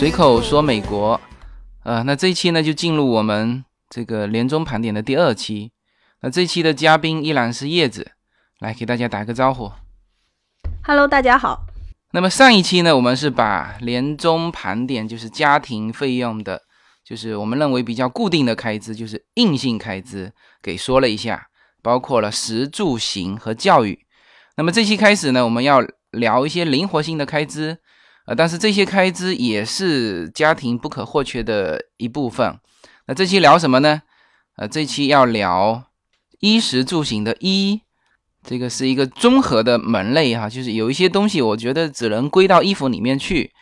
随口说美国，呃，那这一期呢就进入我们这个年终盘点的第二期。那这一期的嘉宾依然是叶子，来给大家打个招呼。Hello，大家好。那么上一期呢，我们是把年终盘点，就是家庭费用的，就是我们认为比较固定的开支，就是硬性开支，给说了一下，包括了食住行和教育。那么这期开始呢，我们要聊一些灵活性的开支，但是这些开支也是家庭不可或缺的一部分。那这期聊什么呢？呃，这期要聊衣食住行的衣。这个是一个综合的门类哈，就是有一些东西我觉得只能归到衣服里面去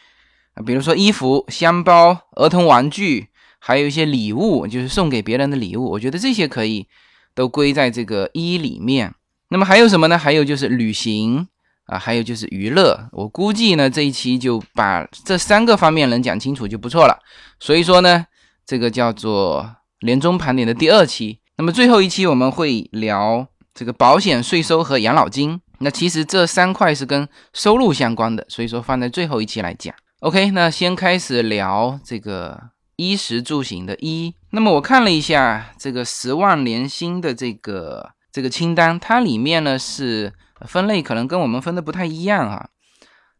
啊，比如说衣服、箱包、儿童玩具，还有一些礼物，就是送给别人的礼物，我觉得这些可以都归在这个衣里面。那么还有什么呢？还有就是旅行啊，还有就是娱乐。我估计呢这一期就把这三个方面能讲清楚就不错了。所以说呢，这个叫做年终盘点的第二期。那么最后一期我们会聊。这个保险、税收和养老金，那其实这三块是跟收入相关的，所以说放在最后一期来讲。OK，那先开始聊这个衣食住行的衣。那么我看了一下这个十万年薪的这个这个清单，它里面呢是分类可能跟我们分的不太一样啊，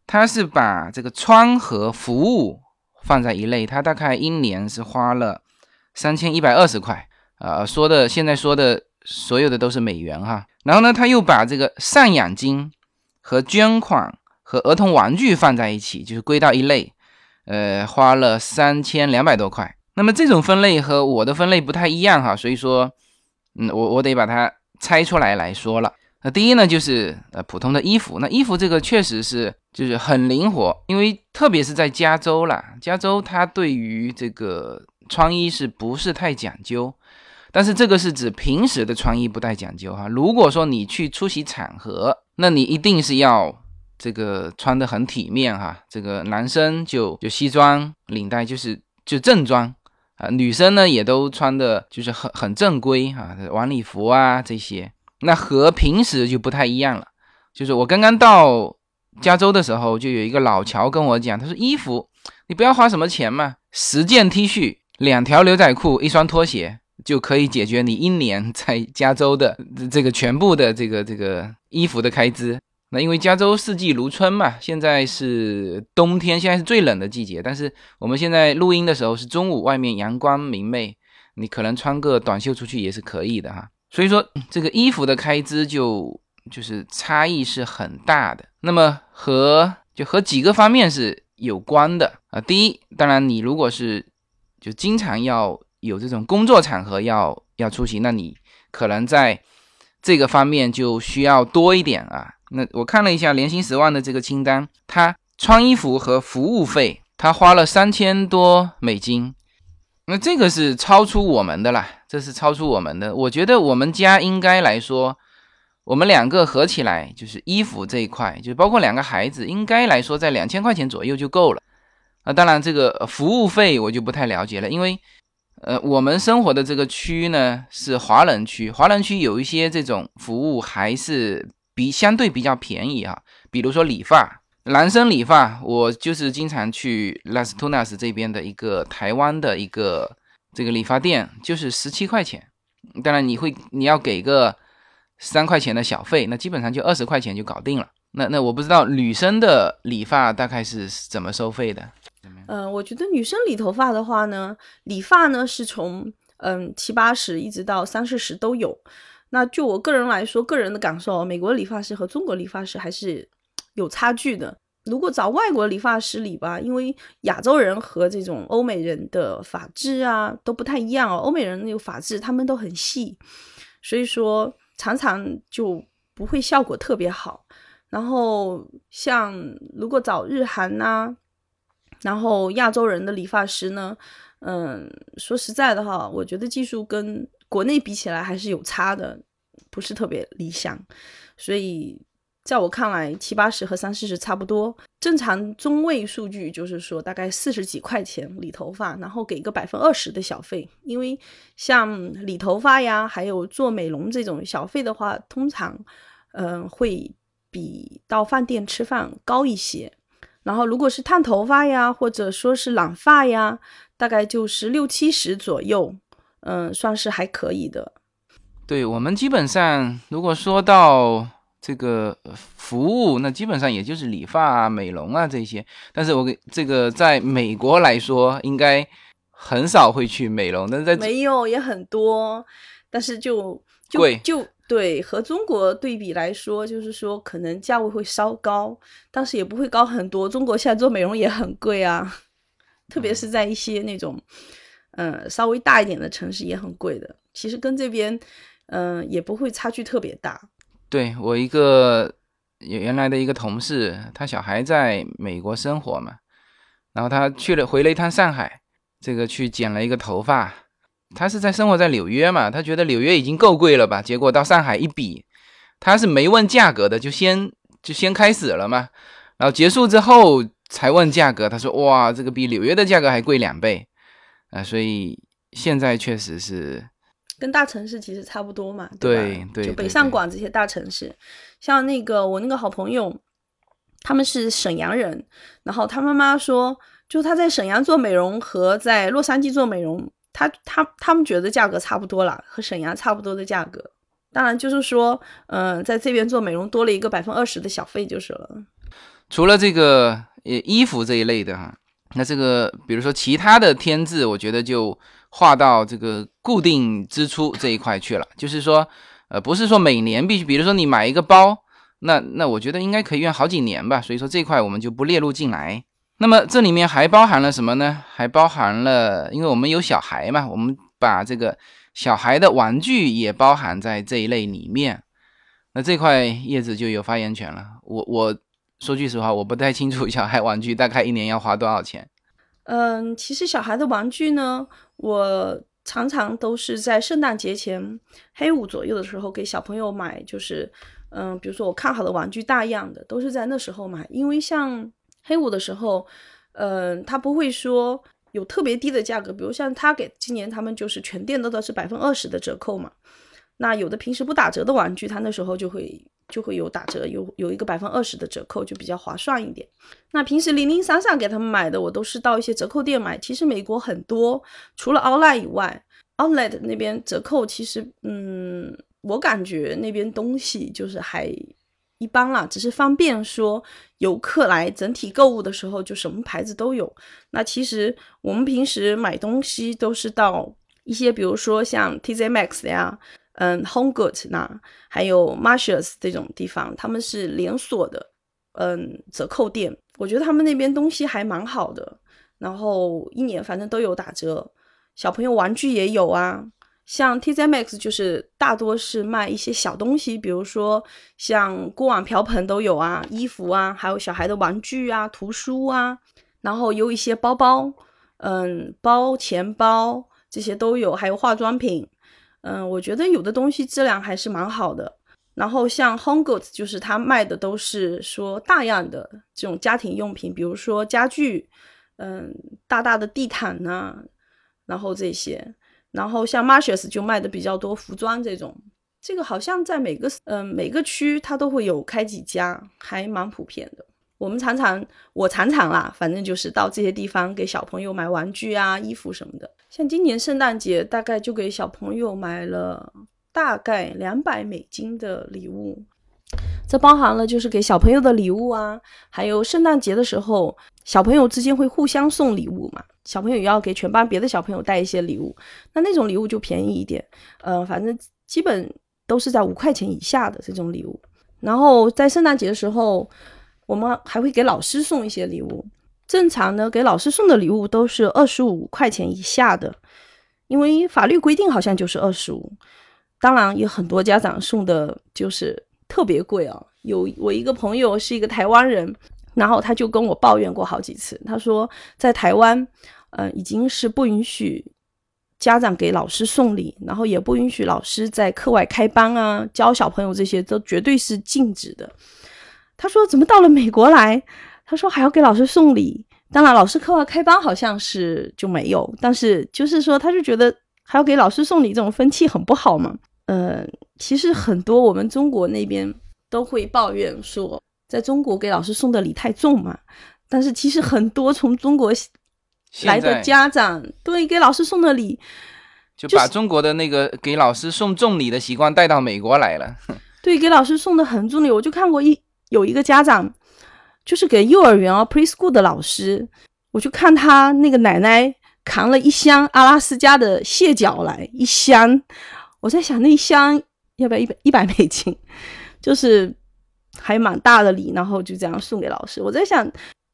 它是把这个穿和服务放在一类，它大概一年是花了三千一百二十块，呃，说的现在说的。所有的都是美元哈，然后呢，他又把这个赡养金和捐款和儿童玩具放在一起，就是归到一类，呃，花了三千两百多块。那么这种分类和我的分类不太一样哈，所以说，嗯，我我得把它拆出来来说了。那第一呢，就是呃普通的衣服，那衣服这个确实是就是很灵活，因为特别是在加州啦，加州它对于这个穿衣是不是太讲究？但是这个是指平时的穿衣不太讲究哈。如果说你去出席场合，那你一定是要这个穿的很体面哈。这个男生就就西装领带就是就正装啊，女生呢也都穿的就是很很正规哈，晚礼服啊这些。那和平时就不太一样了。就是我刚刚到加州的时候，就有一个老乔跟我讲，他说衣服你不要花什么钱嘛，十件 T 恤、两条牛仔裤、一双拖鞋。就可以解决你一年在加州的这个全部的这个这个衣服的开支。那因为加州四季如春嘛，现在是冬天，现在是最冷的季节。但是我们现在录音的时候是中午，外面阳光明媚，你可能穿个短袖出去也是可以的哈。所以说这个衣服的开支就就是差异是很大的。那么和就和几个方面是有关的啊。第一，当然你如果是就经常要。有这种工作场合要要出席，那你可能在这个方面就需要多一点啊。那我看了一下年薪十万的这个清单，他穿衣服和服务费他花了三千多美金，那这个是超出我们的啦，这是超出我们的。我觉得我们家应该来说，我们两个合起来就是衣服这一块，就包括两个孩子，应该来说在两千块钱左右就够了。啊，当然这个服务费我就不太了解了，因为。呃，我们生活的这个区呢是华人区，华人区有一些这种服务还是比相对比较便宜哈。比如说理发，男生理发，我就是经常去 Las Tunas 这边的一个台湾的一个这个理发店，就是十七块钱。当然你会你要给个三块钱的小费，那基本上就二十块钱就搞定了。那那我不知道女生的理发大概是怎么收费的。嗯，我觉得女生理头发的话呢，理发呢是从嗯七八十一直到三四十都有。那就我个人来说，个人的感受，美国理发师和中国理发师还是有差距的。如果找外国理发师理吧，因为亚洲人和这种欧美人的发质啊都不太一样哦。欧美人那个发质他们都很细，所以说常常就不会效果特别好。然后像如果找日韩呐。然后亚洲人的理发师呢，嗯，说实在的哈，我觉得技术跟国内比起来还是有差的，不是特别理想。所以在我看来，七八十和三四十差不多。正常中位数据就是说大概四十几块钱理头发，然后给个百分二十的小费。因为像理头发呀，还有做美容这种小费的话，通常嗯会比到饭店吃饭高一些。然后如果是烫头发呀，或者说是染发呀，大概就是六七十左右，嗯，算是还可以的。对我们基本上，如果说到这个服务，那基本上也就是理发啊、美容啊这些。但是我给这个在美国来说，应该很少会去美容，但是在没有也很多，但是就就贵就对和中国对比来说，就是说可能价位会稍高，但是也不会高很多。中国现在做美容也很贵啊，特别是在一些那种嗯稍微大一点的城市也很贵的。其实跟这边嗯也不会差距特别大。对我一个原来的一个同事，他小孩在美国生活嘛，然后他去了回了一趟上海，这个去剪了一个头发。他是在生活在纽约嘛，他觉得纽约已经够贵了吧，结果到上海一比，他是没问价格的，就先就先开始了嘛，然后结束之后才问价格，他说哇，这个比纽约的价格还贵两倍啊、所以现在确实是跟大城市其实差不多嘛，对对对就北上广这些大城市，像那个我那个好朋友，他们是沈阳人，然后他妈妈说，就他在沈阳做美容和在洛杉矶做美容，他他他们觉得价格差不多啦，和沈阳差不多的价格。当然就是说，嗯、在这边做美容多了一个百分之二十的小费就是了。除了这个呃衣服这一类的哈，那这个比如说其他的添置，我觉得就划到这个固定支出这一块去了。就是说，呃，不是说每年必须，比如说你买一个包，那那我觉得应该可以用好几年吧。所以说这一块我们就不列入进来。那么这里面还包含了什么呢？还包含了，因为我们有小孩嘛，我们把这个小孩的玩具也包含在这一类里面。那这块叶子就有发言权了。我我说句实话，我不太清楚小孩玩具大概一年要花多少钱。嗯，其实小孩的玩具呢，我常常都是在圣诞节前黑五左右的时候给小朋友买，就是嗯，比如说我看好的玩具大样的，都是在那时候买，因为像黑五的时候，嗯，他不会说有特别低的价格，比如像他给今年他们就是全店都的是百分之二十的折扣嘛，那有的平时不打折的玩具，他那时候就会就会有打折，有有一个百分之二十的折扣，就比较划算一点。那平时零零散散给他们买的，我都是到一些折扣店买。其实美国很多，除了 Outlet 以外，Outlet 那边折扣其实，嗯，我感觉那边东西就是还一般啦，只是方便说游客来整体购物的时候就什么牌子都有。那其实我们平时买东西都是到一些，比如说像 TJ Maxx 呀。嗯，Home Goods 那还有 Marshalls 这种地方，他们是连锁的，嗯，折扣店。我觉得他们那边东西还蛮好的，然后一年反正都有打折。小朋友玩具也有啊，像 TJ Maxx 就是大多是卖一些小东西，比如说像锅碗瓢盆都有啊，衣服啊，还有小孩的玩具啊、图书啊，然后有一些包包，嗯，包、钱包这些都有，还有化妆品。嗯，我觉得有的东西质量还是蛮好的。然后像 Home Goods，就是它卖的都是说大样的这种家庭用品，比如说家具，嗯，大大的地毯呐、然后这些。然后像 Marshalls 就卖的比较多服装这种，这个好像在每个嗯每个区它都会有开几家，还蛮普遍的。我们常常，我常常啦，反正就是到这些地方给小朋友买玩具啊、衣服什么的。像今年圣诞节，大概就给小朋友买了大概两百美金的礼物，这包含了就是给小朋友的礼物啊，还有圣诞节的时候，小朋友之间会互相送礼物嘛，小朋友也要给全班别的小朋友带一些礼物，那那种礼物就便宜一点，呃，反正基本都是在五块钱以下的这种礼物。然后在圣诞节的时候，我们还会给老师送一些礼物。正常呢，给老师送的礼物都是二十五块钱以下的，因为法律规定好像就是二十五。当然，有很多家长送的就是特别贵啊。有我一个朋友是一个台湾人，然后他就跟我抱怨过好几次，他说在台湾，呃，已经是不允许家长给老师送礼，然后也不允许老师在课外开班啊，教小朋友这些都绝对是禁止的。他说怎么到了美国来？他说还要给老师送礼，当然老师课外开班好像是就没有，但是就是说他就觉得还要给老师送礼这种风气很不好嘛。呃，其实很多我们中国那边都会抱怨说，在中国给老师送的礼太重嘛。但是其实很多从中国 来的家长，对给老师送的礼，就把中国的那个给老师送重礼的习惯带到美国来了。对，给老师送的很重礼，我就看过一有一个家长，就是给幼儿园哦 preschool 的老师，我就看他那个奶奶扛了一箱阿拉斯加的蟹脚来，一箱，我在想那一箱要不要一百一百美金，就是还蛮大的礼，然后就这样送给老师。我在想，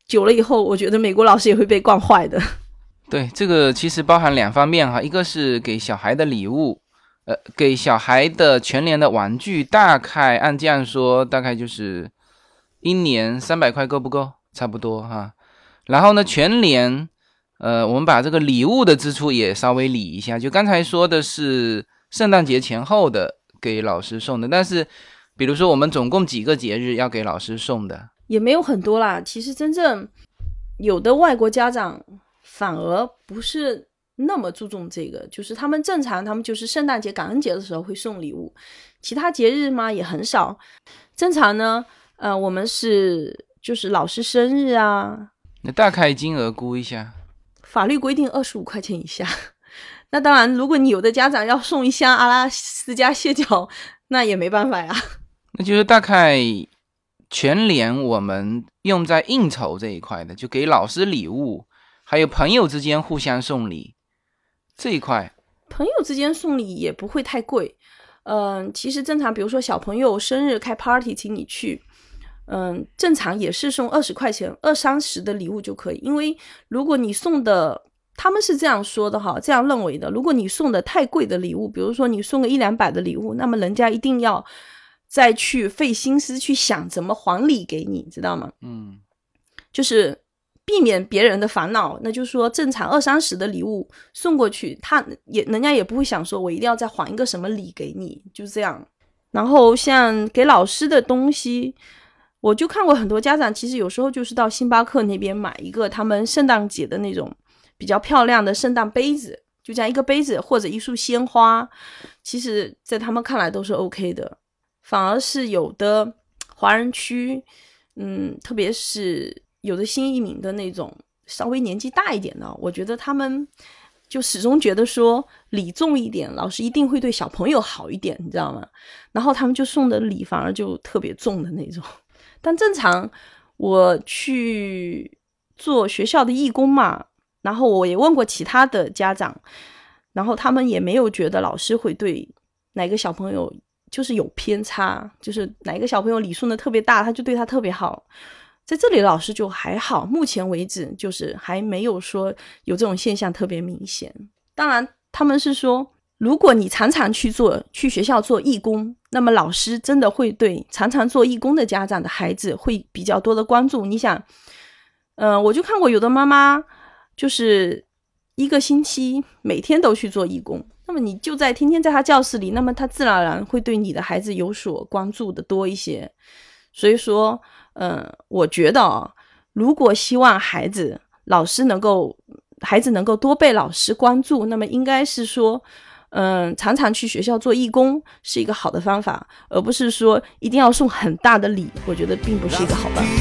久了以后，我觉得美国老师也会被惯坏的。对，这个其实包含两方面哈，一个是给小孩的礼物。呃，给小孩的全年的玩具，大概按这样说，大概就是一年三百块够不够？差不多哈。然后呢，全年，呃，我们把这个礼物的支出也稍微理一下。就刚才说的是圣诞节前后的给老师送的，但是比如说我们总共几个节日要给老师送的，也没有很多啦。其实真正有的外国家长反而不是。那么注重这个，就是他们正常，他们就是圣诞节、感恩节的时候会送礼物，其他节日嘛也很少。正常呢，呃，我们是就是老师生日啊。那大概金额估一下？法律规定二十五块钱以下。那当然，如果你有的家长要送一箱阿拉斯加蟹脚，那也没办法呀。那就是大概全年我们用在应酬这一块的，就给老师礼物，还有朋友之间互相送礼。这一块，朋友之间送礼也不会太贵，嗯，其实正常，比如说小朋友生日开 party 请你去，嗯，正常也是送二十块钱，二三十的礼物就可以。因为如果你送的，他们是这样说的哈，这样认为的，如果你送的太贵的礼物，比如说你送个一两百的礼物，那么人家一定要再去费心思去想怎么还礼给你，知道吗？嗯，就是。避免别人的烦恼，那就是说，正常二三十的礼物送过去，他也人家也不会想说，我一定要再还一个什么礼给你，就这样。然后像给老师的东西，我就看过很多家长，其实有时候就是到星巴克那边买一个他们圣诞节的那种比较漂亮的圣诞杯子，就这样一个杯子或者一束鲜花，其实在他们看来都是 OK 的。反而是有的华人区，嗯，特别是。有的新移民的那种稍微年纪大一点的，我觉得他们就始终觉得说礼重一点，老师一定会对小朋友好一点，你知道吗？然后他们就送的礼反而就特别重的那种。但正常我去做学校的义工嘛，然后我也问过其他的家长，然后他们也没有觉得老师会对哪个小朋友就是有偏差，就是哪个小朋友礼送的特别大，他就对他特别好。在这里，老师就还好，目前为止就是还没有说有这种现象特别明显。当然，他们是说，如果你常常去做去学校做义工，那么老师真的会对常常做义工的家长的孩子会比较多的关注。你想，嗯，我就看过有的妈妈就是一个星期每天都去做义工，那么你就在天天在他教室里，那么他自然而然会对你的孩子有所关注的多一些。所以说。嗯，我觉得啊，如果希望孩子老师能够，孩子能够多被老师关注，那么应该是说，嗯，常常去学校做义工是一个好的方法，而不是说一定要送很大的礼。我觉得并不是一个好办法。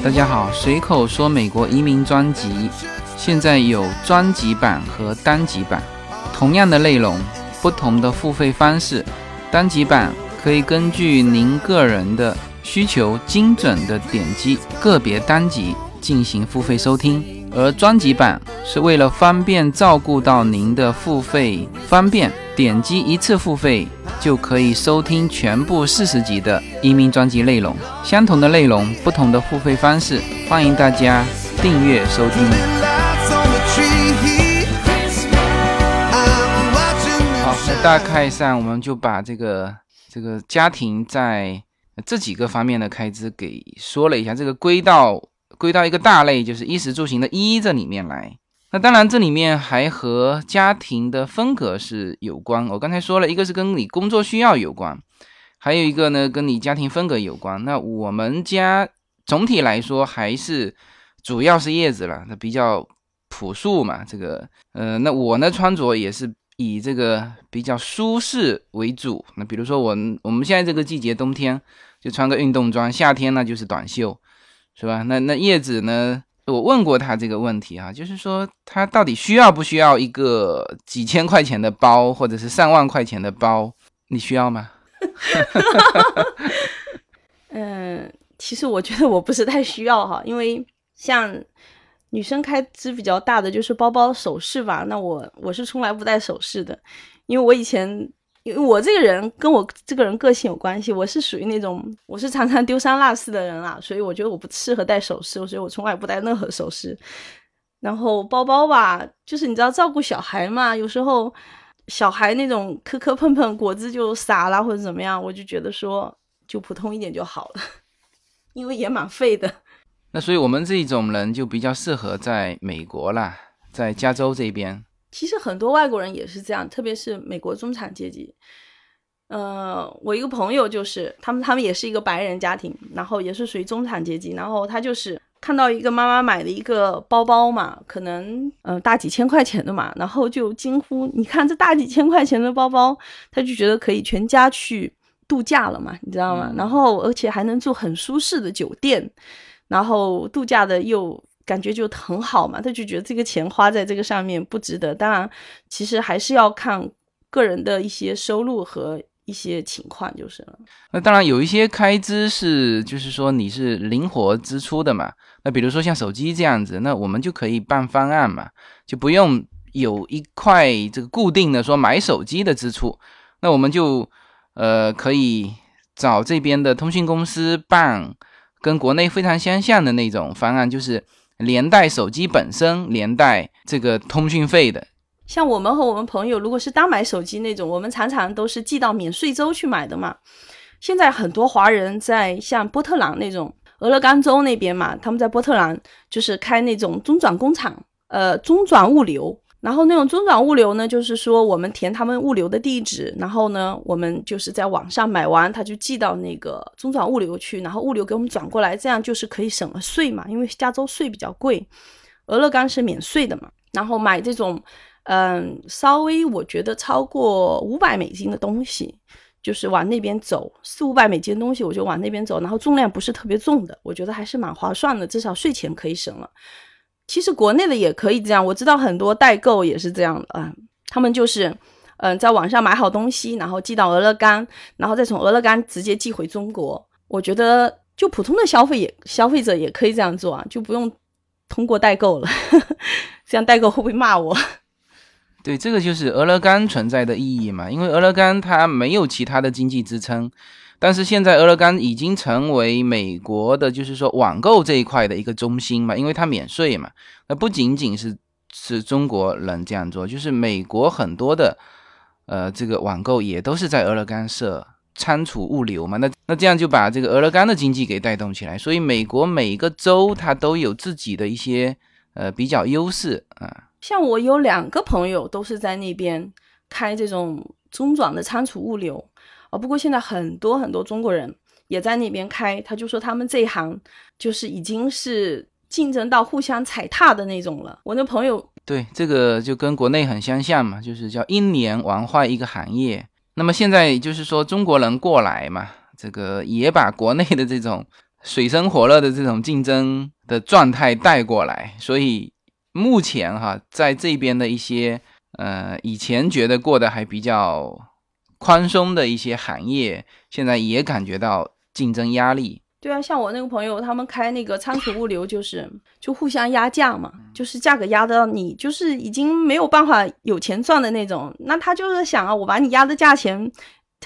大家好，随口说美国移民专辑现在有专辑版和单集版，同样的内容，不同的付费方式。单集版可以根据您个人的需求，精准的点击个别单集进行付费收听，而专辑版是为了方便照顾到您的付费方便，点击一次付费就可以收听全部四十集的移民专辑内容。相同的内容，不同的付费方式，欢迎大家订阅收听。好，那大概上，我们就把这个这个家庭在这几个方面的开支给说了一下，这个归到归到一个大类，就是衣食住行的“衣”这里面来。那当然，这里面还和家庭的风格是有关。我刚才说了一个是跟你工作需要有关，还有一个呢跟你家庭风格有关。那我们家总体来说还是主要是叶子了，那比较朴素嘛。这个呃，那我呢穿着也是。以这个比较舒适为主。那比如说我我们现在这个季节，冬天就穿个运动装，夏天呢就是短袖，是吧？那那叶子呢？我问过他这个问题啊，就是说他到底需要不需要一个几千块钱的包，或者是上万块钱的包？你需要吗？嗯，其实我觉得我不是太需要哈，因为像女生开支比较大的就是包包、首饰吧。那我我是从来不戴首饰的，因为我以前因为我这个人跟我这个人个性有关系，我是属于那种我是常常丢三落四的人啊，所以我觉得我不适合戴首饰，所以我从来不戴任何首饰。然后包包吧，就是你知道照顾小孩嘛，有时候小孩那种磕磕碰碰，果汁就洒了或者怎么样，我就觉得说就普通一点就好了，因为也蛮费的。那所以我们这种人就比较适合在美国啦，在加州这边。其实很多外国人也是这样，特别是美国中产阶级。呃，我一个朋友就是他们，他们也是一个白人家庭，然后也是属于中产阶级，然后他就是看到一个妈妈买的一个包包嘛，可能呃大几千块钱的嘛，然后就惊呼：“你看这大几千块钱的包包！”他就觉得可以全家去度假了嘛，你知道吗？然后而且还能住很舒适的酒店，然后度假的又感觉就很好嘛，他就觉得这个钱花在这个上面不值得。当然，其实还是要看个人的一些收入和。一些情况就是了。那当然有一些开支是，就是说你是灵活支出的嘛。那比如说像手机这样子，那我们就可以办方案嘛，就不用有一块这个固定的说买手机的支出。那我们就呃可以找这边的通讯公司办，跟国内非常相像的那种方案，就是连带手机本身，连带这个通讯费的。像我们和我们朋友，如果是单买手机那种，我们常常都是寄到免税州去买的嘛。现在很多华人在像波特兰那种俄勒冈州那边嘛，他们在波特兰就是开那种中转工厂，呃，中转物流。然后那种中转物流呢，就是说我们填他们物流的地址，然后呢，我们就是在网上买完，他就寄到那个中转物流去，然后物流给我们转过来，这样就是可以省了税嘛，因为加州税比较贵，俄勒冈是免税的嘛。然后买这种。嗯，稍微我觉得超过五百美金的东西，就是往那边走，四五百美金东西我就往那边走，然后重量不是特别重的，我觉得还是蛮划算的，至少税钱可以省了。其实国内的也可以这样，我知道很多代购也是这样的啊，他们就是嗯在网上买好东西，然后寄到俄勒冈，然后再从俄勒冈直接寄回中国。我觉得就普通的消费也消费者也可以这样做啊，就不用通过代购了，这样代购会不会骂我？对，这个就是俄勒冈存在的意义嘛，因为俄勒冈它没有其他的经济支撑，但是现在俄勒冈已经成为美国的，就是说网购这一块的一个中心嘛，因为它免税嘛。那不仅仅是是中国人这样做，就是美国很多的，呃，这个网购也都是在俄勒冈设仓储物流嘛。那那这样就把这个俄勒冈的经济给带动起来，所以美国每一个州它都有自己的一些呃比较优势啊。像我有两个朋友都是在那边开这种中转的仓储物流啊，不过现在很多很多中国人也在那边开，他就说他们这一行就是已经是竞争到互相踩踏的那种了。我那朋友对这个就跟国内很相像嘛，就是叫英年玩坏一个行业。那么现在就是说中国人过来嘛，这个也把国内的这种水深火热的这种竞争的状态带过来，所以。目前哈，在这边的一些呃，以前觉得过得还比较宽松的一些行业，现在也感觉到竞争压力。对啊，像我那个朋友，他们开那个仓储物流，就是就互相压价嘛，就是价格压到你就是已经没有办法有钱赚的那种。那他就是想啊，我把你压的价钱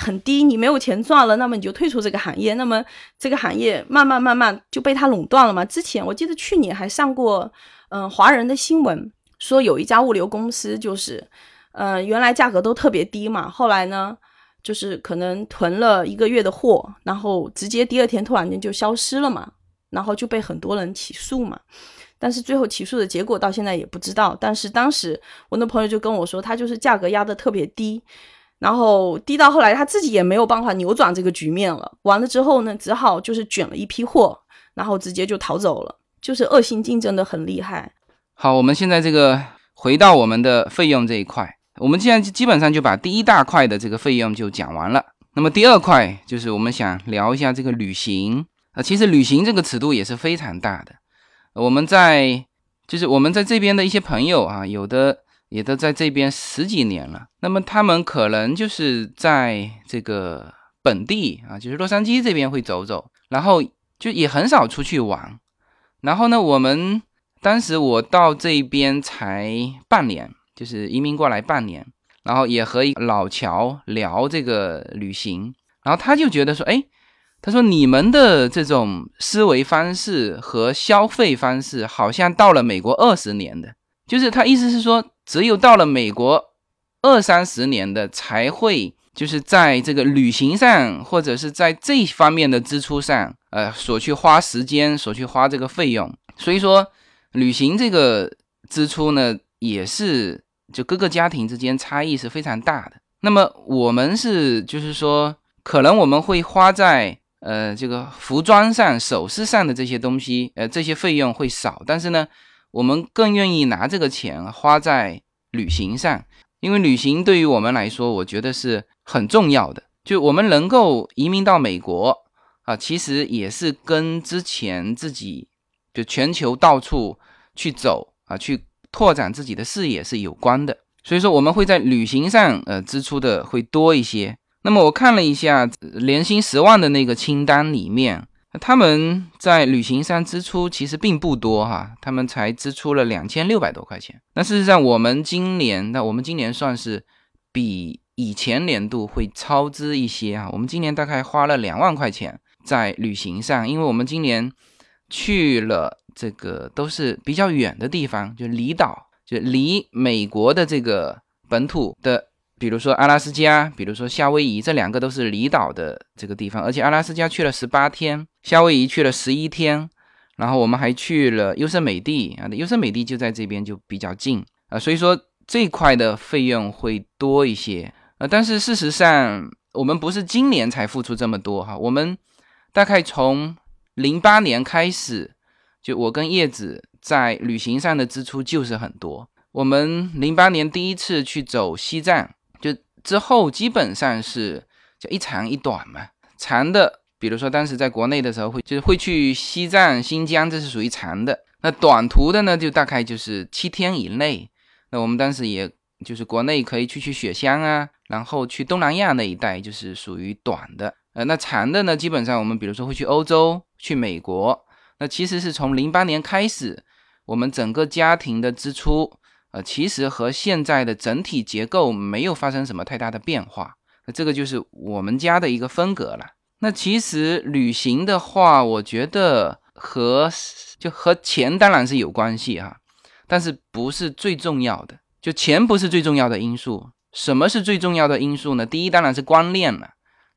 很低，你没有钱赚了，那么你就退出这个行业，那么这个行业慢慢慢慢就被他垄断了嘛。之前我记得去年还上过。嗯，华人的新闻说有一家物流公司，就是，呃，原来价格都特别低嘛，后来呢，就是可能囤了一个月的货，然后直接第二天突然间就消失了嘛，然后就被很多人起诉嘛，但是最后起诉的结果到现在也不知道。但是当时我那朋友就跟我说，他就是价格压得特别低，然后低到后来他自己也没有办法扭转这个局面了，完了之后呢，只好就是卷了一批货，然后直接就逃走了。就是恶性竞争的很厉害。好，我们现在这个回到我们的费用这一块，我们现在基本上就把第一大块的这个费用就讲完了。那么第二块就是我们想聊一下这个旅行啊，其实旅行这个尺度也是非常大的。我们在就是我们在这边的一些朋友啊，有的也都在这边十几年了。那么他们可能就是在这个本地啊，就是洛杉矶这边会走走，然后就也很少出去玩。然后呢，我们当时我到这边才半年，就是移民过来半年，然后也和一老乔聊这个旅行，然后他就觉得说，哎，他说你们的这种思维方式和消费方式，好像到了美国二十年的，就是他意思是说，只有到了美国二三十年的才会，就是在这个旅行上或者是在这方面的支出上。呃，所去花时间，所去花这个费用，所以说旅行这个支出呢，也是就各个家庭之间差异是非常大的。那么我们是就是说，可能我们会花在呃这个服装上、首饰上的这些东西，呃这些费用会少，但是呢，我们更愿意拿这个钱花在旅行上，因为旅行对于我们来说，我觉得是很重要的。就我们能够移民到美国。啊，其实也是跟之前自己就全球到处去走啊，去拓展自己的视野是有关的。所以说，我们会在旅行上呃支出的会多一些。那么我看了一下年薪十万的那个清单里面，他们在旅行上支出其实并不多哈，他们才支出了两千六百多块钱。那事实上，我们今年那我们今年算是比以前年度会超支一些啊，我们今年大概花了两万块钱。在旅行上，因为我们今年去了这个都是比较远的地方，就离岛，就离美国的这个本土的，比如说阿拉斯加，比如说夏威夷，这两个都是离岛的这个地方。而且阿拉斯加去了十八天，夏威夷去了十一天，然后我们还去了优胜美地啊，优胜美地就在这边，就比较近啊，所以说这块的费用会多一些啊。但是事实上，我们不是今年才付出这么多哈，我们。大概从零八年开始，就我跟叶子在旅行上的支出就是很多。我们零八年第一次去走西藏，就之后基本上是就一长一短嘛。长的，比如说当时在国内的时候会就是会去西藏、新疆，这是属于长的。那短途的呢，就大概就是七天以内。那我们当时也就是国内可以去去雪乡啊，然后去东南亚那一带，就是属于短的。呃，那长的呢？基本上我们比如说会去欧洲、去美国。那其实是从零八年开始，我们整个家庭的支出，呃，其实和现在的整体结构没有发生什么太大的变化。那这个就是我们家的一个风格了。那其实旅行的话，我觉得和就和钱当然是有关系哈，但是不是最重要的。就钱不是最重要的因素。什么是最重要的因素呢？第一当然是观念了。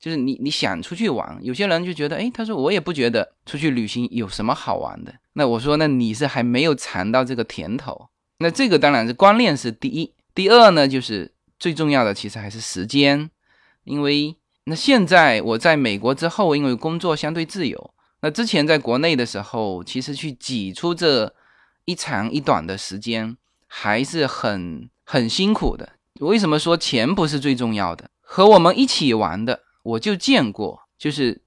就是你你想出去玩，有些人就觉得，哎，他说我也不觉得出去旅行有什么好玩的。那我说，那你是还没有尝到这个甜头。那这个当然是观念是第一，第二呢，就是最重要的其实还是时间。因为那现在我在美国之后，因为工作相对自由，那之前在国内的时候，其实去挤出这一长一短的时间还是很很辛苦的。为什么说钱不是最重要的？和我们一起玩的。我就见过，就是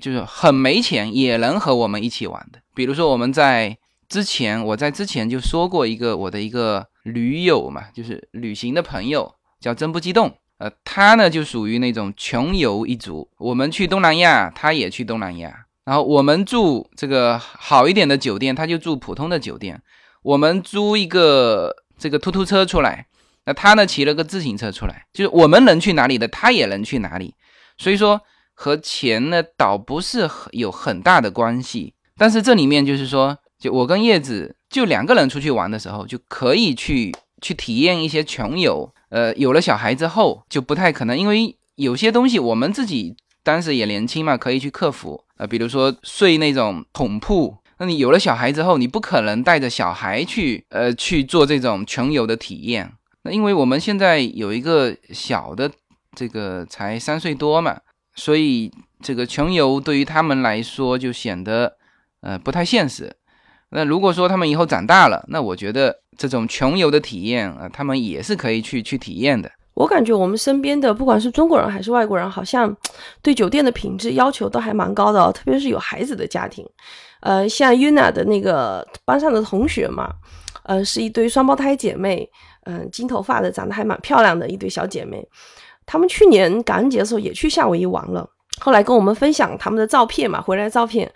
就是很没钱也能和我们一起玩的。比如说我们在之前，我在之前就说过一个我的一个驴友嘛，就是旅行的朋友，叫真不激动。呃，他呢就属于那种穷游一族。我们去东南亚，他也去东南亚。然后我们住这个好一点的酒店，他就住普通的酒店。我们租一个这个突突车出来，那他呢骑了个自行车出来，就是我们能去哪里的，他也能去哪里。所以说和钱呢倒不是很有很大的关系，但是这里面就是说，就我跟叶子就两个人出去玩的时候，就可以去去体验一些穷游。呃，有了小孩之后就不太可能，因为有些东西我们自己当时也年轻嘛，可以去克服。呃，比如说睡那种桶铺，那你有了小孩之后，你不可能带着小孩去呃去做这种穷游的体验。那因为我们现在有一个小的。这个才三岁多嘛，所以这个穷游对于他们来说就显得呃不太现实。那如果说他们以后长大了，那我觉得这种穷游的体验啊，他们也是可以去去体验的。我感觉我们身边的不管是中国人还是外国人，好像对酒店的品质要求都还蛮高的，特别是有孩子的家庭。呃，像 Yuna 的那个班上的同学嘛，呃，是一对双胞胎姐妹，嗯、金头发的，长得还蛮漂亮的一对小姐妹。她们去年感恩节的时候也去夏威夷玩了，后来跟我们分享他们的照片嘛，回来的照片。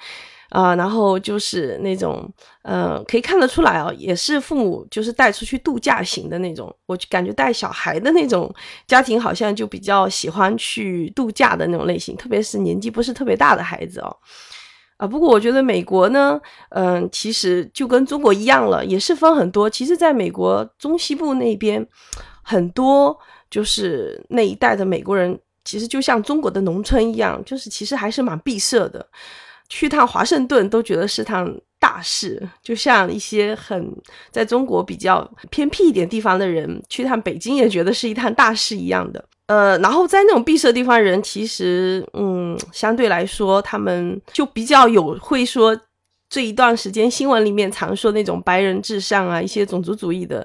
啊、然后就是那种，呃，可以看得出来哦，也是父母就是带出去度假型的那种。我就感觉带小孩的那种家庭，好像就比较喜欢去度假的那种类型，特别是年纪不是特别大的孩子哦。啊，不过我觉得美国呢，嗯、其实就跟中国一样了，也是分很多。其实，在美国中西部那边，很多就是那一带的美国人，其实就像中国的农村一样，就是其实还是蛮闭塞的。去趟华盛顿都觉得是趟大事，就像一些很在中国比较偏僻一点地方的人去趟北京也觉得是一趟大事一样的。呃，然后在那种闭塞地方人，其实嗯，相对来说他们就比较有会说这一段时间新闻里面常说那种白人至上啊，一些种族主义的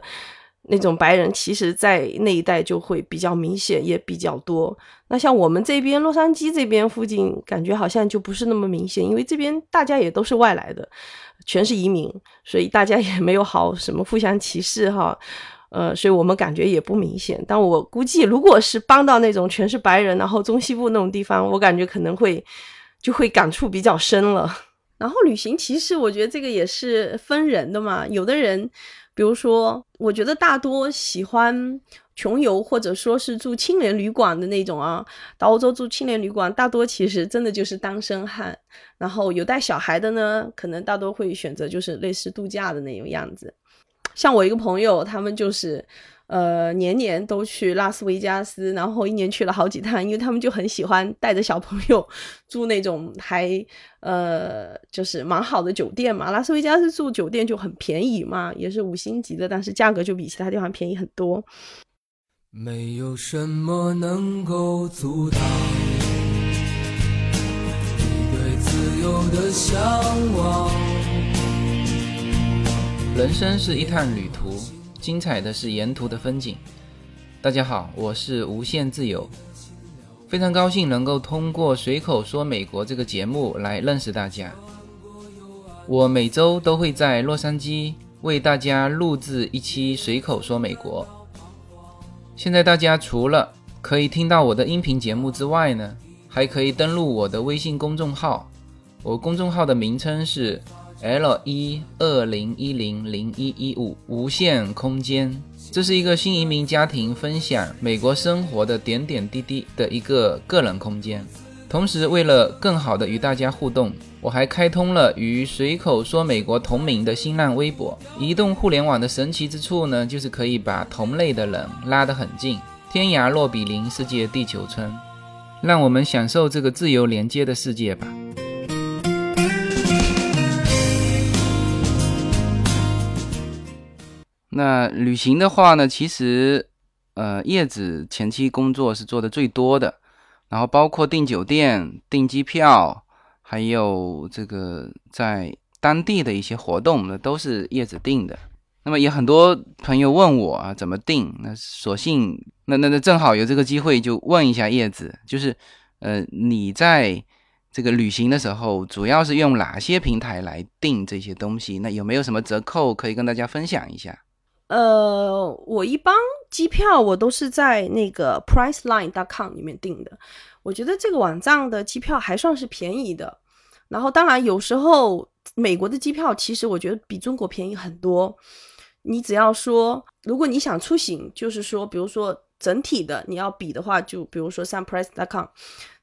那种白人，其实在那一带就会比较明显，也比较多。那像我们这边洛杉矶这边附近，感觉好像就不是那么明显，因为这边大家也都是外来的，全是移民，所以大家也没有好什么互相歧视哈。呃，所以我们感觉也不明显。但我估计，如果是搬到那种全是白人，然后中西部那种地方，我感觉可能会就会感触比较深了。然后旅行其实我觉得这个也是分人的嘛，有的人，比如说，我觉得大多喜欢穷游或者说是住青年旅馆的那种啊，到欧洲住青年旅馆，大多其实真的就是单身汉。然后有带小孩的呢，可能大多会选择就是类似度假的那种样子。像我一个朋友，他们就是，呃，年年都去拉斯维加斯，然后一年去了好几趟，因为他们就很喜欢带着小朋友住那种还呃就是蛮好的酒店嘛。拉斯维加斯住酒店就很便宜嘛，也是五星级的，但是价格就比其他地方便宜很多。没有什么能够阻挡你对自由的向往。人生是一趟旅途，精彩的是沿途的风景。大家好，我是无限自由，非常高兴能够通过随口说美国这个节目来认识大家。我每周都会在洛杉矶为大家录制一期随口说美国。现在大家除了可以听到我的音频节目之外呢，还可以登录我的微信公众号，我公众号的名称是 L 一二零一零零一一五无限空间。这是一个新移民家庭分享美国生活的点点滴滴的一个个人空间。同时，为了更好的与大家互动，我还开通了与随口说美国同名的新浪微博。移动互联网的神奇之处呢，就是可以把同类的人拉得很近，天涯若比邻，世界地球村。让我们享受这个自由连接的世界吧。那旅行的话呢，其实，呃，叶子前期工作是做的最多的，然后包括订酒店、订机票，还有这个在当地的一些活动那，都是叶子定的。那么也很多朋友问我啊，怎么定？那索性，那那那正好有这个机会，就问一下叶子，就是，呃，你在这个旅行的时候，主要是用哪些平台来订这些东西？那有没有什么折扣可以跟大家分享一下？呃，我一般机票我都是在那个 Priceline.com 里面订的，我觉得这个网站的机票还算是便宜的。然后，当然有时候美国的机票其实我觉得比中国便宜很多。你只要说，如果你想出行，就是说，比如说整体的你要比的话，就比如说上 Price.com，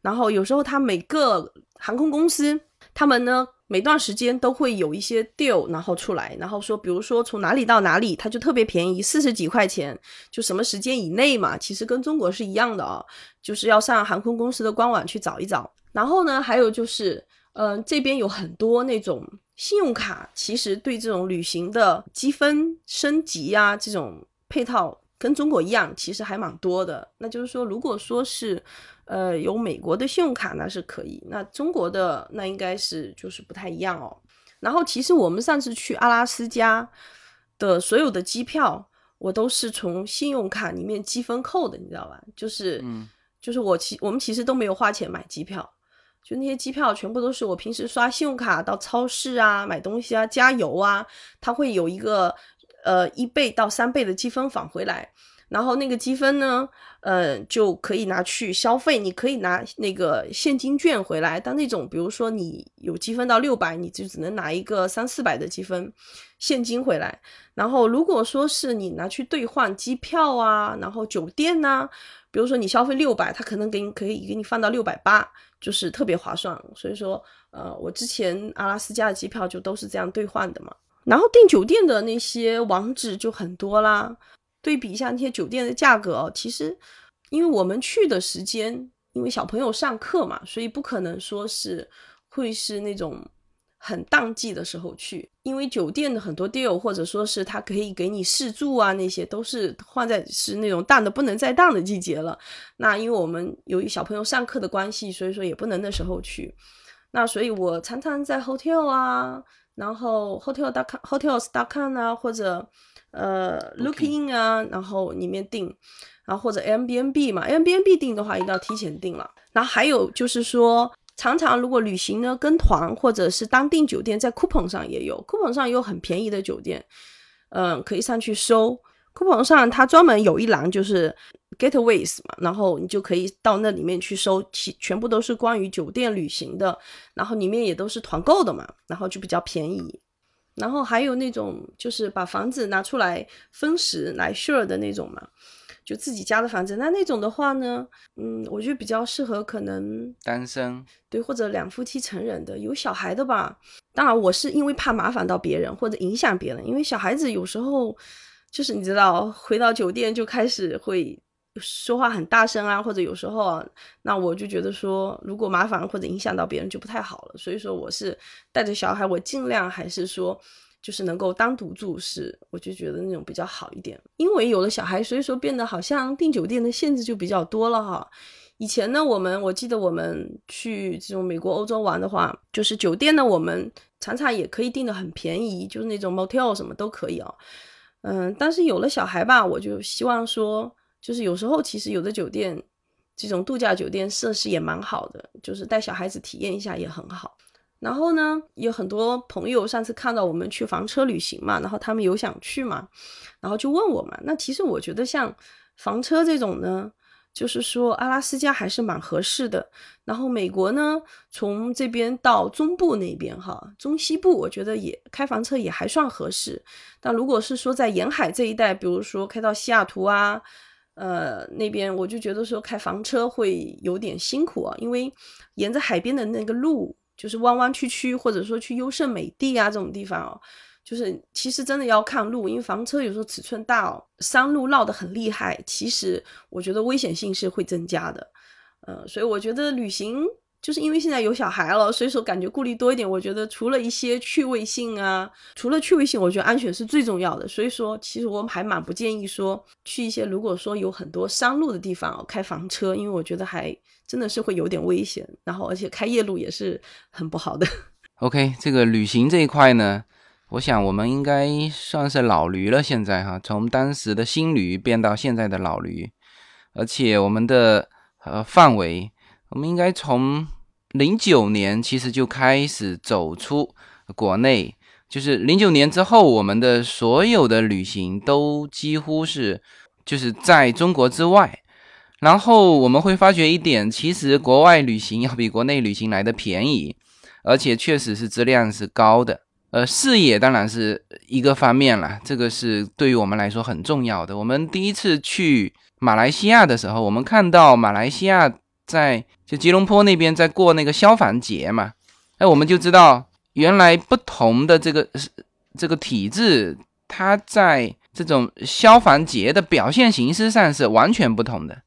然后有时候它每个航空公司，他们呢每段时间都会有一些 deal，然后出来，然后说，比如说从哪里到哪里，它就特别便宜，四十几块钱，就什么时间以内嘛，其实跟中国是一样的啊、就是要上航空公司的官网去找一找。然后呢，还有就是，嗯、这边有很多那种信用卡，其实对这种旅行的积分升级呀、这种配套跟中国一样，其实还蛮多的。那就是说，如果说是呃有美国的信用卡，那是可以；那中国的那应该是就是不太一样哦。然后其实我们上次去阿拉斯加的所有的机票，我都是从信用卡里面积分扣的，你知道吧？就是，嗯就是我其我们其实都没有花钱买机票，就那些机票全部都是我平时刷信用卡到超市啊买东西啊加油啊，它会有一个呃一倍到三倍的积分返回来。然后那个积分呢，呃，就可以拿去消费。你可以拿那个现金券回来，但那种比如说你有积分到六百，你就只能拿一个三四百的积分现金回来。然后如果说是你拿去兑换机票啊，然后酒店呐、比如说你消费六百，他可能给你可以给你放到六百八，就是特别划算。所以说，呃，我之前阿拉斯加的机票就都是这样兑换的嘛。然后订酒店的那些网址就很多啦，对比一下那些酒店的价格哦，其实因为我们去的时间，因为小朋友上课嘛，所以不可能说是会是那种很淡季的时候去，因为酒店的很多 deal 或者说是它可以给你试住啊，那些都是换在是那种淡的不能再淡的季节了。那因为我们由于小朋友上课的关系，所以说也不能那时候去。那所以我常常在 hotel 啊，然后 hotel dot hotels dot com 啊，或者呃 Lookin 啊，然后里面订，然后或者 Airbnb 嘛，Airbnb 订的话一定要提前订了。然后还有就是说，常常如果旅行呢跟团或者是当订酒店，在 coupon 上也有，coupon 上有很便宜的酒店，嗯，可以上去搜。coupon 上它专门有一栏就是 getaways 嘛，然后你就可以到那里面去搜，其全部都是关于酒店旅行的，然后里面也都是团购的嘛，然后就比较便宜。然后还有那种就是把房子拿出来分时来 share 的那种嘛，就自己家的房子。那那种的话呢，嗯，我觉得比较适合可能单身，对或者两夫妻成人的，有小孩的吧。当然，我是因为怕麻烦到别人或者影响别人，因为小孩子有时候就是你知道，回到酒店就开始会说话很大声啊，或者有时候啊，那我就觉得说，如果麻烦或者影响到别人就不太好了。所以说，我是带着小孩，我尽量还是说，就是能够单独住是，我就觉得那种比较好一点。因为有了小孩，所以说变得好像订酒店的限制就比较多了哈。以前呢，我们我记得我们去这种美国、欧洲玩的话，就是酒店呢，我们常常也可以订的很便宜，就是那种 motel 什么都可以哦。嗯，但是有了小孩吧，我就希望说，就是有时候其实有的酒店，这种度假酒店设施也蛮好的，就是带小孩子体验一下也很好。然后呢，有很多朋友上次看到我们去房车旅行嘛，然后他们有想去嘛，然后就问我嘛。那其实我觉得像房车这种呢，就是说阿拉斯加还是蛮合适的。然后美国呢，从这边到中部那边哈，中西部我觉得也开房车也还算合适。但如果是说在沿海这一带，比如说开到西雅图啊，呃那边，我就觉得说开房车会有点辛苦啊，因为沿着海边的那个路就是弯弯曲曲，或者说去优胜美地啊这种地方哦，就是其实真的要看路，因为房车有时候尺寸大哦，山路绕得很厉害，其实我觉得危险性是会增加的。呃，所以我觉得旅行就是因为现在有小孩了，所以说感觉顾虑多一点。我觉得除了一些趣味性啊，除了趣味性，我觉得安全是最重要的。所以说，其实我还蛮不建议说去一些如果说有很多山路的地方、哦、开房车，因为我觉得还真的是会有点危险。然后，而且开夜路也是很不好的。OK，这个旅行这一块呢，我想我们应该算是老驴了。现在哈，从当时的新驴变到现在的老驴，而且我们的呃范围，我们应该从零九年其实就开始走出国内，就是零九年之后，我们的所有的旅行都几乎是就是在中国之外。然后我们会发觉一点，其实国外旅行要比国内旅行来的便宜。而且确实是质量是高的，呃，视野当然是一个方面了，这个是对于我们来说很重要的。我们第一次去马来西亚的时候，我们看到马来西亚在就吉隆坡那边在过那个消防节嘛，哎，我们就知道原来不同的这个这个体制，它在这种消防节的表现形式上是完全不同的。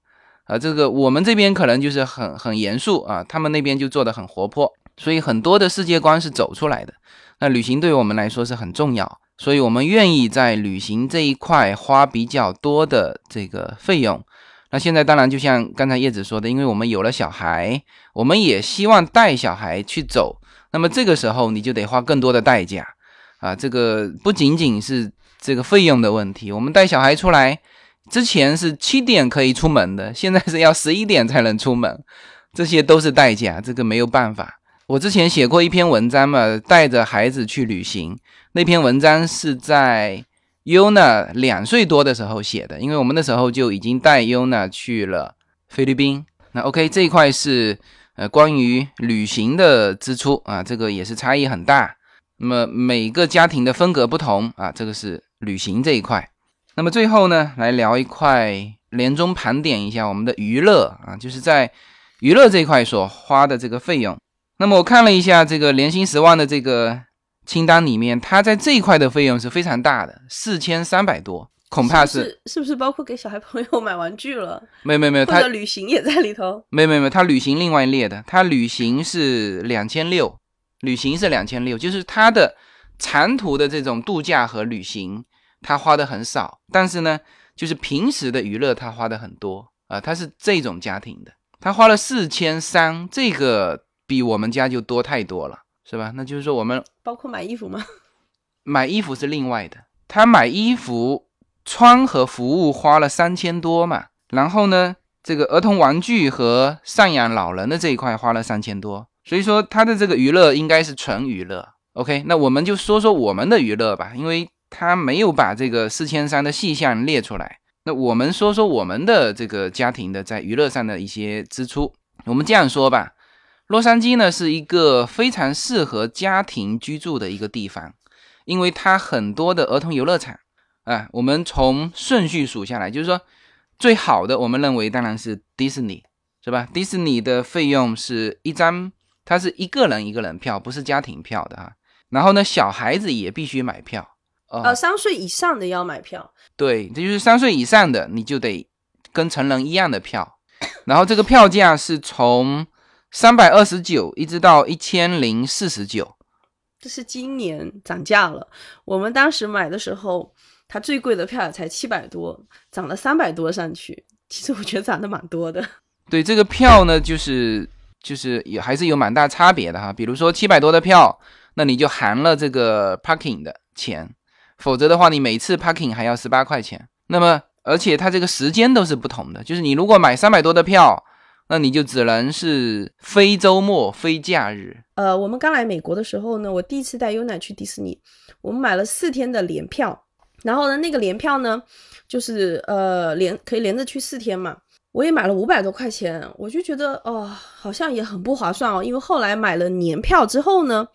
啊，这个我们这边可能就是很很严肃啊，他们那边就做的很活泼。所以很多的世界观是走出来的。那旅行对我们来说是很重要，所以我们愿意在旅行这一块花比较多的这个费用。那现在当然就像刚才叶子说的，因为我们有了小孩，我们也希望带小孩去走。那么这个时候你就得花更多的代价啊！这个不仅仅是这个费用的问题，我们带小孩出来之前是七点可以出门的，现在是要十一点才能出门，这些都是代价，这个没有办法。我之前写过一篇文章嘛，带着孩子去旅行，那篇文章是在 Yuna 两岁多的时候写的，因为我们那时候就已经带 Yuna 去了菲律宾。那 OK 这一块是。呃，关于旅行的支出啊，这个也是差异很大。那么每个家庭的风格不同啊，这个是旅行这一块。那么最后呢，来聊一块年终盘点一下我们的娱乐啊，就是在娱乐这一块所花的这个费用。那么我看了一下这个年薪十万的这个清单里面，它在这一块的费用是非常大的，四千三百多。恐怕是是不是包括给小孩朋友买玩具了？没有没有没有，他旅行也在里头。没有没有没有，他旅行另外列的，他旅行是两千六，旅行是两千六，就是他的长途的这种度假和旅行，他花的很少，但是呢，就是平时的娱乐他花的很多啊，他是这种家庭的，他花了四千三，这个比我们家就多太多了，是吧？那就是说我们包括买衣服吗？买衣服是另外的，他买衣服。穿和服务花了三千多嘛，然后呢，这个儿童玩具和赡养老人的这一块花了三千多，所以说他的这个娱乐应该是纯娱乐。OK，那我们就说说我们的娱乐吧，因为他没有把这个四千三的细项列出来。那我们说说我们的这个家庭的在娱乐上的一些支出。我们这样说吧，洛杉矶呢是一个非常适合家庭居住的一个地方，因为它很多的儿童游乐场。啊，我们从顺序数下来，就是说最好的，我们认为当然是迪士尼，是吧？迪士尼的费用是一张，它是一个人一个人票，不是家庭票的哈。然后呢，小孩子也必须买票，呃，三岁以上的要买票。对，这就是三岁以上的，你就得跟成人一样的票。然后这个票价是从三百二十九一直到一千零四十九，这是今年涨价了。我们当时买的时候。它最贵的票才七百多，涨了三百多上去。其实我觉得涨得蛮多的。对这个票呢，就是就是也还是有蛮大差别的哈。比如说七百多的票，那你就含了这个 parking 的钱，否则的话你每次 parking 还要十八块钱。那么而且它这个时间都是不同的，就是你如果买三百多的票，那你就只能是非周末、非假日。呃，我们刚来美国的时候呢，我第一次带优奶去迪士尼，我们买了四天的联票。然后呢，那个联票呢，就是呃连可以连着去四天嘛。我也买了五百多块钱，我就觉得哦，好像也很不划算哦。因为后来买了年票之后呢，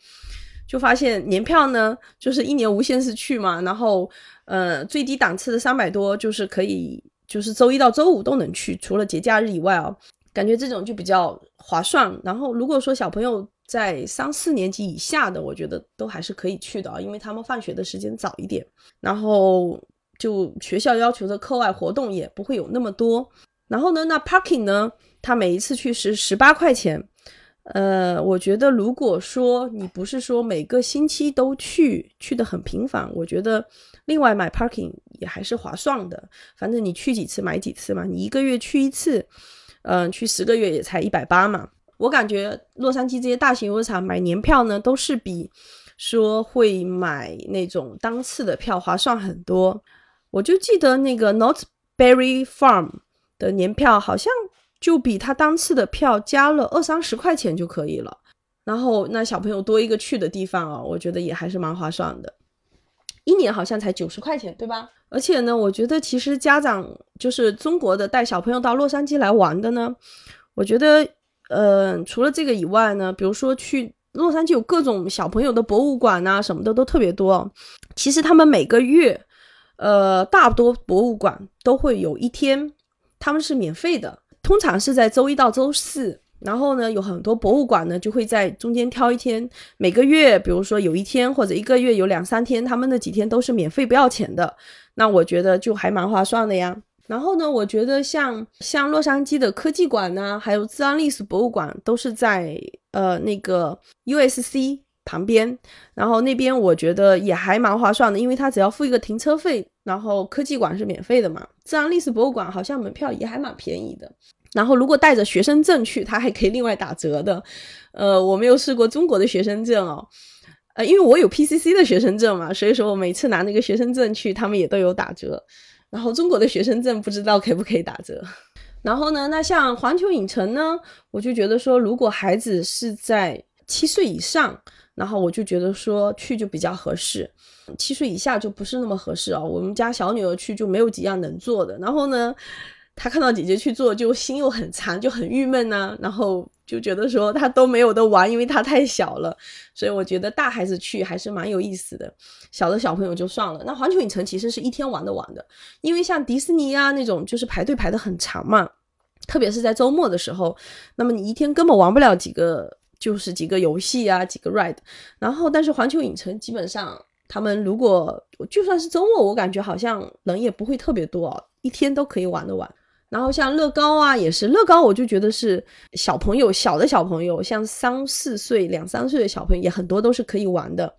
就发现年票呢就是一年无限次去嘛。然后呃最低档次的三百多就是可以，就是周一到周五都能去，除了节假日以外哦，感觉这种就比较划算。然后如果说小朋友，在三四年级以下的，我觉得都还是可以去的啊，因为他们放学的时间早一点，然后就学校要求的课外活动也不会有那么多。然后呢，那 parking 呢，他每一次去是十八块钱。呃，我觉得如果说你不是说每个星期都去，去的很频繁，我觉得另外买 parking 也还是划算的。反正你去几次买几次嘛，你一个月去一次，嗯，去十个月也才一百八嘛。我感觉洛杉矶这些大型游乐场买年票呢，都是比说会买那种当次的票划算很多。我就记得那个 Not Berry Farm 的年票，好像就比他当次的票加了二三十块钱就可以了。然后那小朋友多一个去的地方啊，我觉得也还是蛮划算的。一年好像才九十块钱，对吧？而且呢，我觉得其实家长就是中国的带小朋友到洛杉矶来玩的呢，我觉得。呃，除了这个以外呢，比如说去洛杉矶有各种小朋友的博物馆呐，什么的都特别多。其实他们每个月，呃，大多博物馆都会有一天，他们是免费的，通常是在周一到周四。然后呢，有很多博物馆呢就会在中间挑一天，每个月，比如说有一天或者一个月有两三天，他们那几天都是免费不要钱的。那我觉得就还蛮划算的呀。然后呢，我觉得像像洛杉矶的科技馆呢，还有自然历史博物馆，都是在呃那个 U S C 旁边，然后那边我觉得也还蛮划算的，因为它只要付一个停车费，然后科技馆是免费的嘛，自然历史博物馆好像门票也还蛮便宜的。然后如果带着学生证去，它还可以另外打折的。呃，我没有试过中国的学生证哦，呃，因为我有 PCC 的学生证嘛，所以说我每次拿那个学生证去，他们也都有打折。然后中国的学生证不知道可不可以打折。然后呢，那像环球影城呢，我就觉得说，如果孩子是在七岁以上，然后我就觉得说去就比较合适。七岁以下就不是那么合适啊。我们家小女儿去就没有几样能做的。然后呢？她看到姐姐去做，就心又很残，就很郁闷呐。然后就觉得说他都没有的玩，因为他太小了。所以我觉得大孩子去还是蛮有意思的，小的小朋友就算了。那环球影城其实是一天玩得完的，因为像迪士尼啊那种，就是排队排的很长嘛，特别是在周末的时候，那么你一天根本玩不了几个，就是几个游戏啊，几个 ride。然后但是环球影城基本上，他们如果就算是周末，我感觉好像人也不会特别多，一天都可以玩得完。然后像乐高啊，也是乐高，我就觉得是小朋友小的小朋友，像三四岁、两三岁的小朋友也很多都是可以玩的。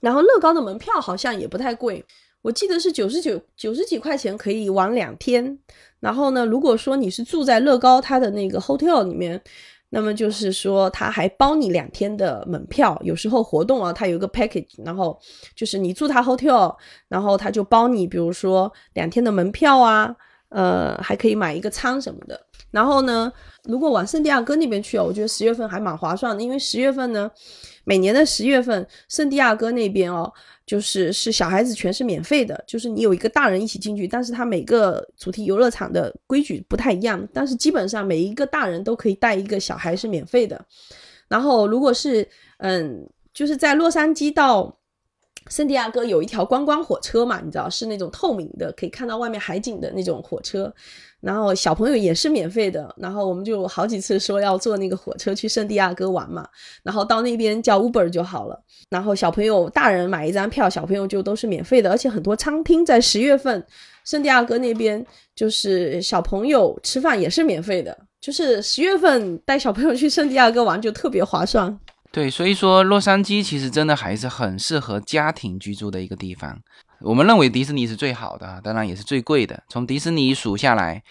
然后乐高的门票好像也不太贵，我记得是九十九九十几块钱可以玩两天。然后呢，如果说你是住在乐高它的那个 hotel 里面，那么就是说他还包你两天的门票。有时候活动啊，它有一个 package，然后就是你住他 hotel，然后他就包你，比如说两天的门票啊。呃，还可以买一个餐什么的。然后呢，如果往圣地亚哥那边去哦，我觉得十月份还蛮划算的，因为十月份呢，每年的十月份，圣地亚哥那边哦，就是是小孩子全是免费的，就是你有一个大人一起进去，但是他每个主题游乐场的规矩不太一样，但是基本上每一个大人都可以带一个小孩是免费的。然后如果是嗯，就是在洛杉矶到。圣地亚哥有一条观光火车嘛，你知道是那种透明的，可以看到外面海景的那种火车。然后小朋友也是免费的。然后我们就好几次说要坐那个火车去圣地亚哥玩嘛。然后到那边叫 Uber 就好了。然后小朋友、大人买一张票，小朋友就都是免费的。而且很多餐厅在十月份，圣地亚哥那边就是小朋友吃饭也是免费的。就是十月份带小朋友去圣地亚哥玩就特别划算。对，所以说洛杉矶其实真的还是很适合家庭居住的一个地方。我们认为迪士尼是最好的，当然也是最贵的。从迪士尼数下来，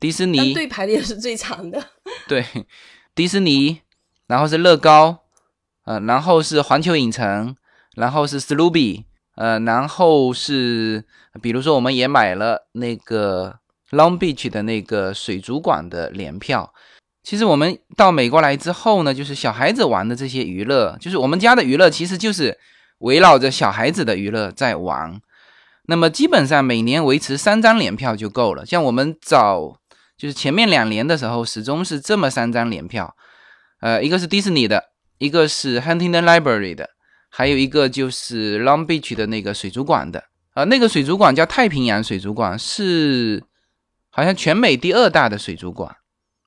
迪士尼队排的也是最长的。对，迪士尼，然后是乐高，呃，然后是环球影城，然后是 Sloopy，呃，然后是比如说我们也买了那个 Long Beach 的那个水族馆的联票。其实我们到美国来之后呢，就是小孩子玩的这些娱乐，就是我们家的娱乐，其实就是围绕着小孩子的娱乐在玩。那么基本上每年维持三张联票就够了。像我们早就是前面两年的时候，始终是这么三张联票，呃，一个是迪士尼的，一个是 Huntington Library 的，还有一个就是 Long Beach 的那个水族馆的。呃，那个水族馆叫太平洋水族馆，是好像全美第二大的水族馆。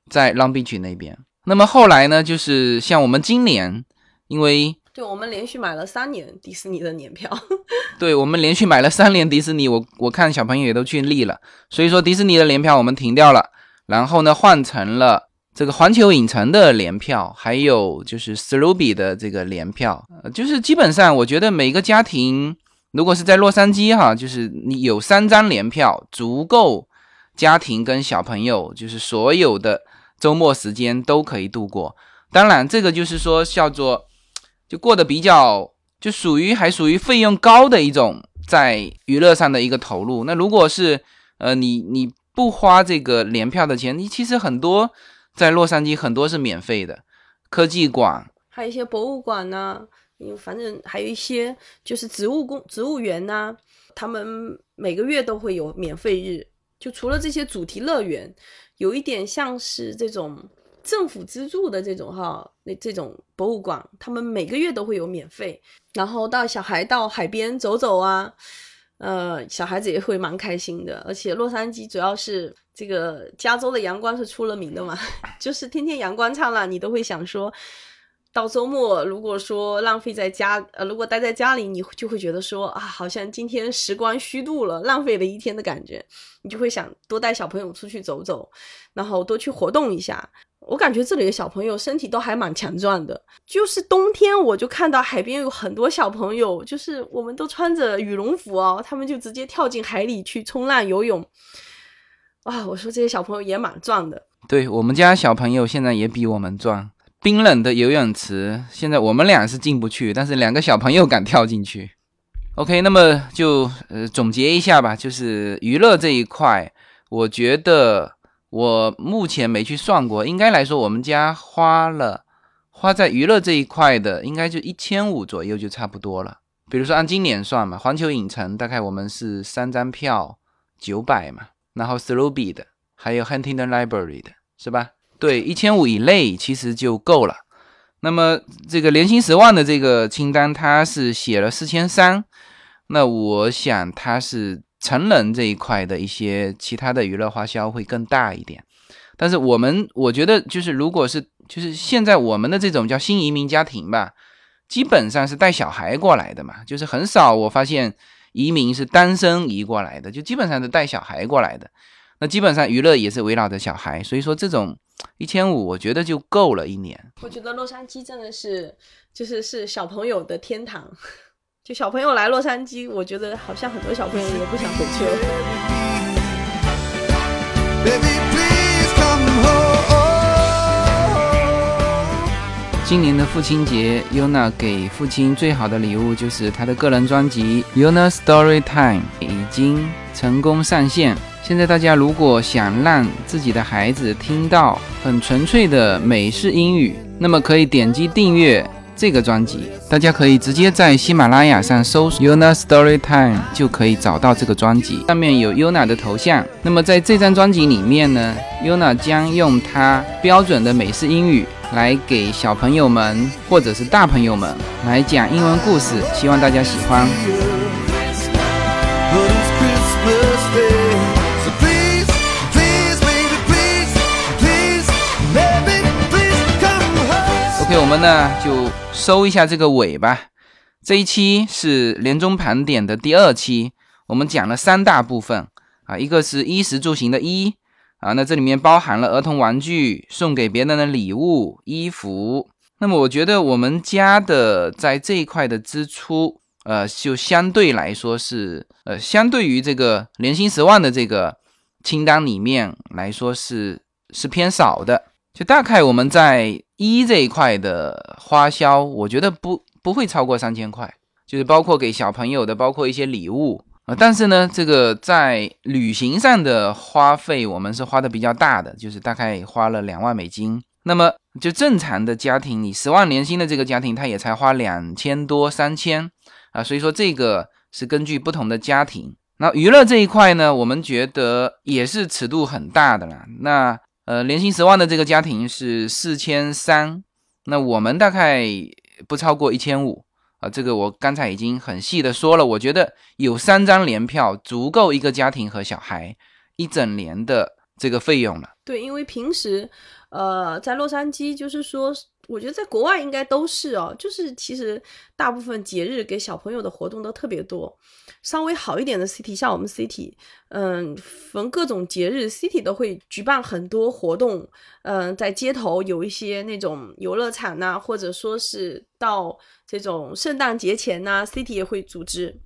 在 Long Beach 那边，那么后来呢？就是像我们今年，因为对我们连续买了三年迪士尼的年票，对我们连续买了三年迪士尼，我我看小朋友也都去腻了，所以说迪士尼的联票我们停掉了，然后呢换成了这个环球影城的联票，还有就是 s l o b y 的这个联票，就是基本上我觉得每个家庭如果是在洛杉矶哈，就是你有三张联票足够家庭跟小朋友就是所有的。周末时间都可以度过，当然这个就是说叫做就过得比较就属于还属于费用高的一种在娱乐上的一个投入。那如果是呃你你不花这个联票的钱，你其实很多在洛杉矶很多是免费的，科技馆，还有一些博物馆呢，反正还有一些就是植物工植物园呐，他们每个月都会有免费日，就除了这些主题乐园。有一点像是这种政府资助的这种哈，那这种博物馆，他们每个月都会有免费，然后到小孩到海边走走啊，呃，小孩子也会蛮开心的。而且洛杉矶主要是这个加州的阳光是出了名的嘛，就是天天阳光灿烂，你都会想说。到周末，如果说浪费在家，呃，如果待在家里，你就会觉得说啊，好像今天时光虚度了，浪费了一天的感觉，你就会想多带小朋友出去走走，然后多去活动一下。我感觉这里的小朋友身体都还蛮强壮的。就是冬天，我就看到海边有很多小朋友，就是我们都穿着羽绒服哦，他们就直接跳进海里去冲浪游泳。哇，我说这些小朋友也蛮壮的。对我们家小朋友现在也比我们壮。冰冷的游泳池，现在我们俩是进不去，但是两个小朋友敢跳进去。OK，那么就呃总结一下吧，就是娱乐这一块，我觉得我目前没去算过，应该来说我们家花了花在娱乐这一块的，应该就一千五左右就差不多了。比如说按今年算嘛，环球影城大概我们是三张票九百嘛，然后 s l o b y 的，还有 Huntington Library 的，是吧？对，一千五以内其实就够了。那么这个年薪十万的这个清单，它是写了四千三。那我想它是成人这一块的一些其他的娱乐花销会更大一点。但是我们我觉得就是如果是就是现在我们的这种叫新移民家庭吧，基本上是带小孩过来的嘛，就是很少我发现移民是单身移过来的，就基本上是带小孩过来的。那基本上娱乐也是围绕着小孩，所以说这种。一千五，我觉得就够了一年。我觉得洛杉矶真的是，就是是小朋友的天堂。就小朋友来洛杉矶，我觉得好像很多小朋友也不想回去了。今年的父亲节，Yuna 给父亲最好的礼物就是他的个人专辑《Yuna Story Time》已经成功上线。现在大家如果想让自己的孩子听到很纯粹的美式英语，那么可以点击订阅这个专辑。大家可以直接在喜马拉雅上搜索 Yuna Story Time，就可以找到这个专辑。上面有 Yuna 的头像。那么在这张专辑里面呢，Yuna 将用她标准的美式英语来给小朋友们或者是大朋友们来讲英文故事，希望大家喜欢。我们呢就收一下这个尾吧。这一期是年终盘点的第二期，我们讲了三大部分啊，一个是衣食住行的衣啊，那这里面包含了儿童玩具、送给别人的礼物、衣服。那么我觉得我们家的在这一块的支出，呃，就相对来说是呃，相对于这个年薪十万的这个清单里面来说是是偏少的。就大概我们在一这一块的花销，我觉得不不会超过三千块，就是包括给小朋友的，包括一些礼物啊。但是呢，这个在旅行上的花费，我们是花的比较大的，就是大概花了两万美金。那么就正常的家庭，你十万年薪的这个家庭，他也才花两千多三千啊。所以说这个是根据不同的家庭。那娱乐这一块呢，我们觉得也是尺度很大的了。那呃，年薪十万的这个家庭是四千三，那我们大概不超过一千五啊。这个我刚才已经很细的说了，我觉得有三张联票足够一个家庭和小孩一整年的这个费用了。对，因为平时呃在洛杉矶，就是说。我觉得在国外应该都是哦，就是其实大部分节日给小朋友的活动都特别多。稍微好一点的 city，像我们 city，嗯，逢各种节日，city 都会举办很多活动。嗯，在街头有一些那种游乐场呐，或者说是到这种圣诞节前呐，city 也会组织。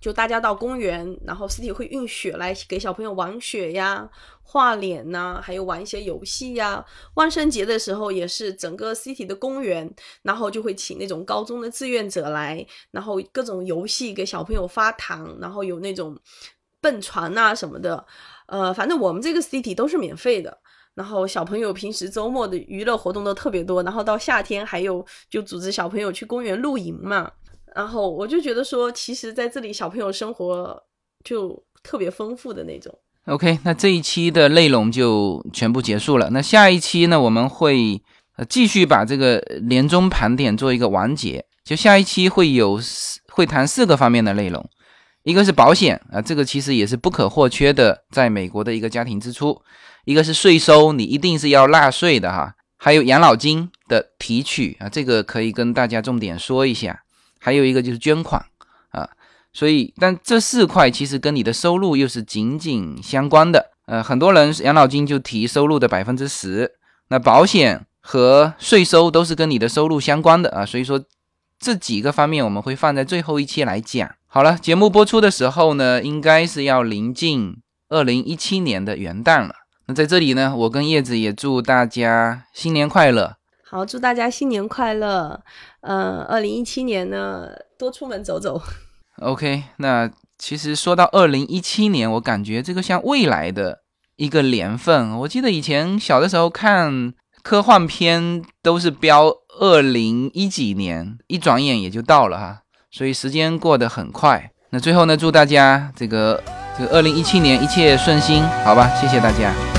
就大家到公园，然后 City 会运雪来给小朋友玩雪呀、画脸呐，还有玩一些游戏呀。万圣节的时候也是整个 City 的公园，然后就会请那种高中的志愿者来，然后各种游戏给小朋友发糖，然后有那种蹦床呐什么的。呃，反正我们这个 City 都是免费的，然后小朋友平时周末的娱乐活动都特别多，然后到夏天还有就组织小朋友去公园露营嘛。然后我就觉得说，其实在这里小朋友生活就特别丰富的那种。OK，那这一期的内容就全部结束了。那下一期呢，我们会呃继续把这个年终盘点做一个完结。就下一期会有会谈四个方面的内容，一个是保险啊，这个其实也是不可或缺的，在美国的一个家庭支出；一个是税收，你一定是要纳税的哈；还有养老金的提取啊，这个可以跟大家重点说一下。还有一个就是捐款啊，所以但这四块其实跟你的收入又是紧紧相关的。呃，很多人养老金就提收入的百分之十，那保险和税收都是跟你的收入相关的啊，所以说这几个方面我们会放在最后一期来讲。好了，节目播出的时候呢，应该是要临近二零一七年的元旦了。那在这里呢，我跟叶子也祝大家新年快乐。好，祝大家新年快乐。嗯，二零一七年呢，多出门走走。OK，那其实说到二零一七年，我感觉这个像未来的一个年份。我记得以前小的时候看科幻片都是标二零一几年，一转眼也就到了哈，所以时间过得很快。那最后呢，祝大家这个这个二零一七年一切顺心，好吧？谢谢大家。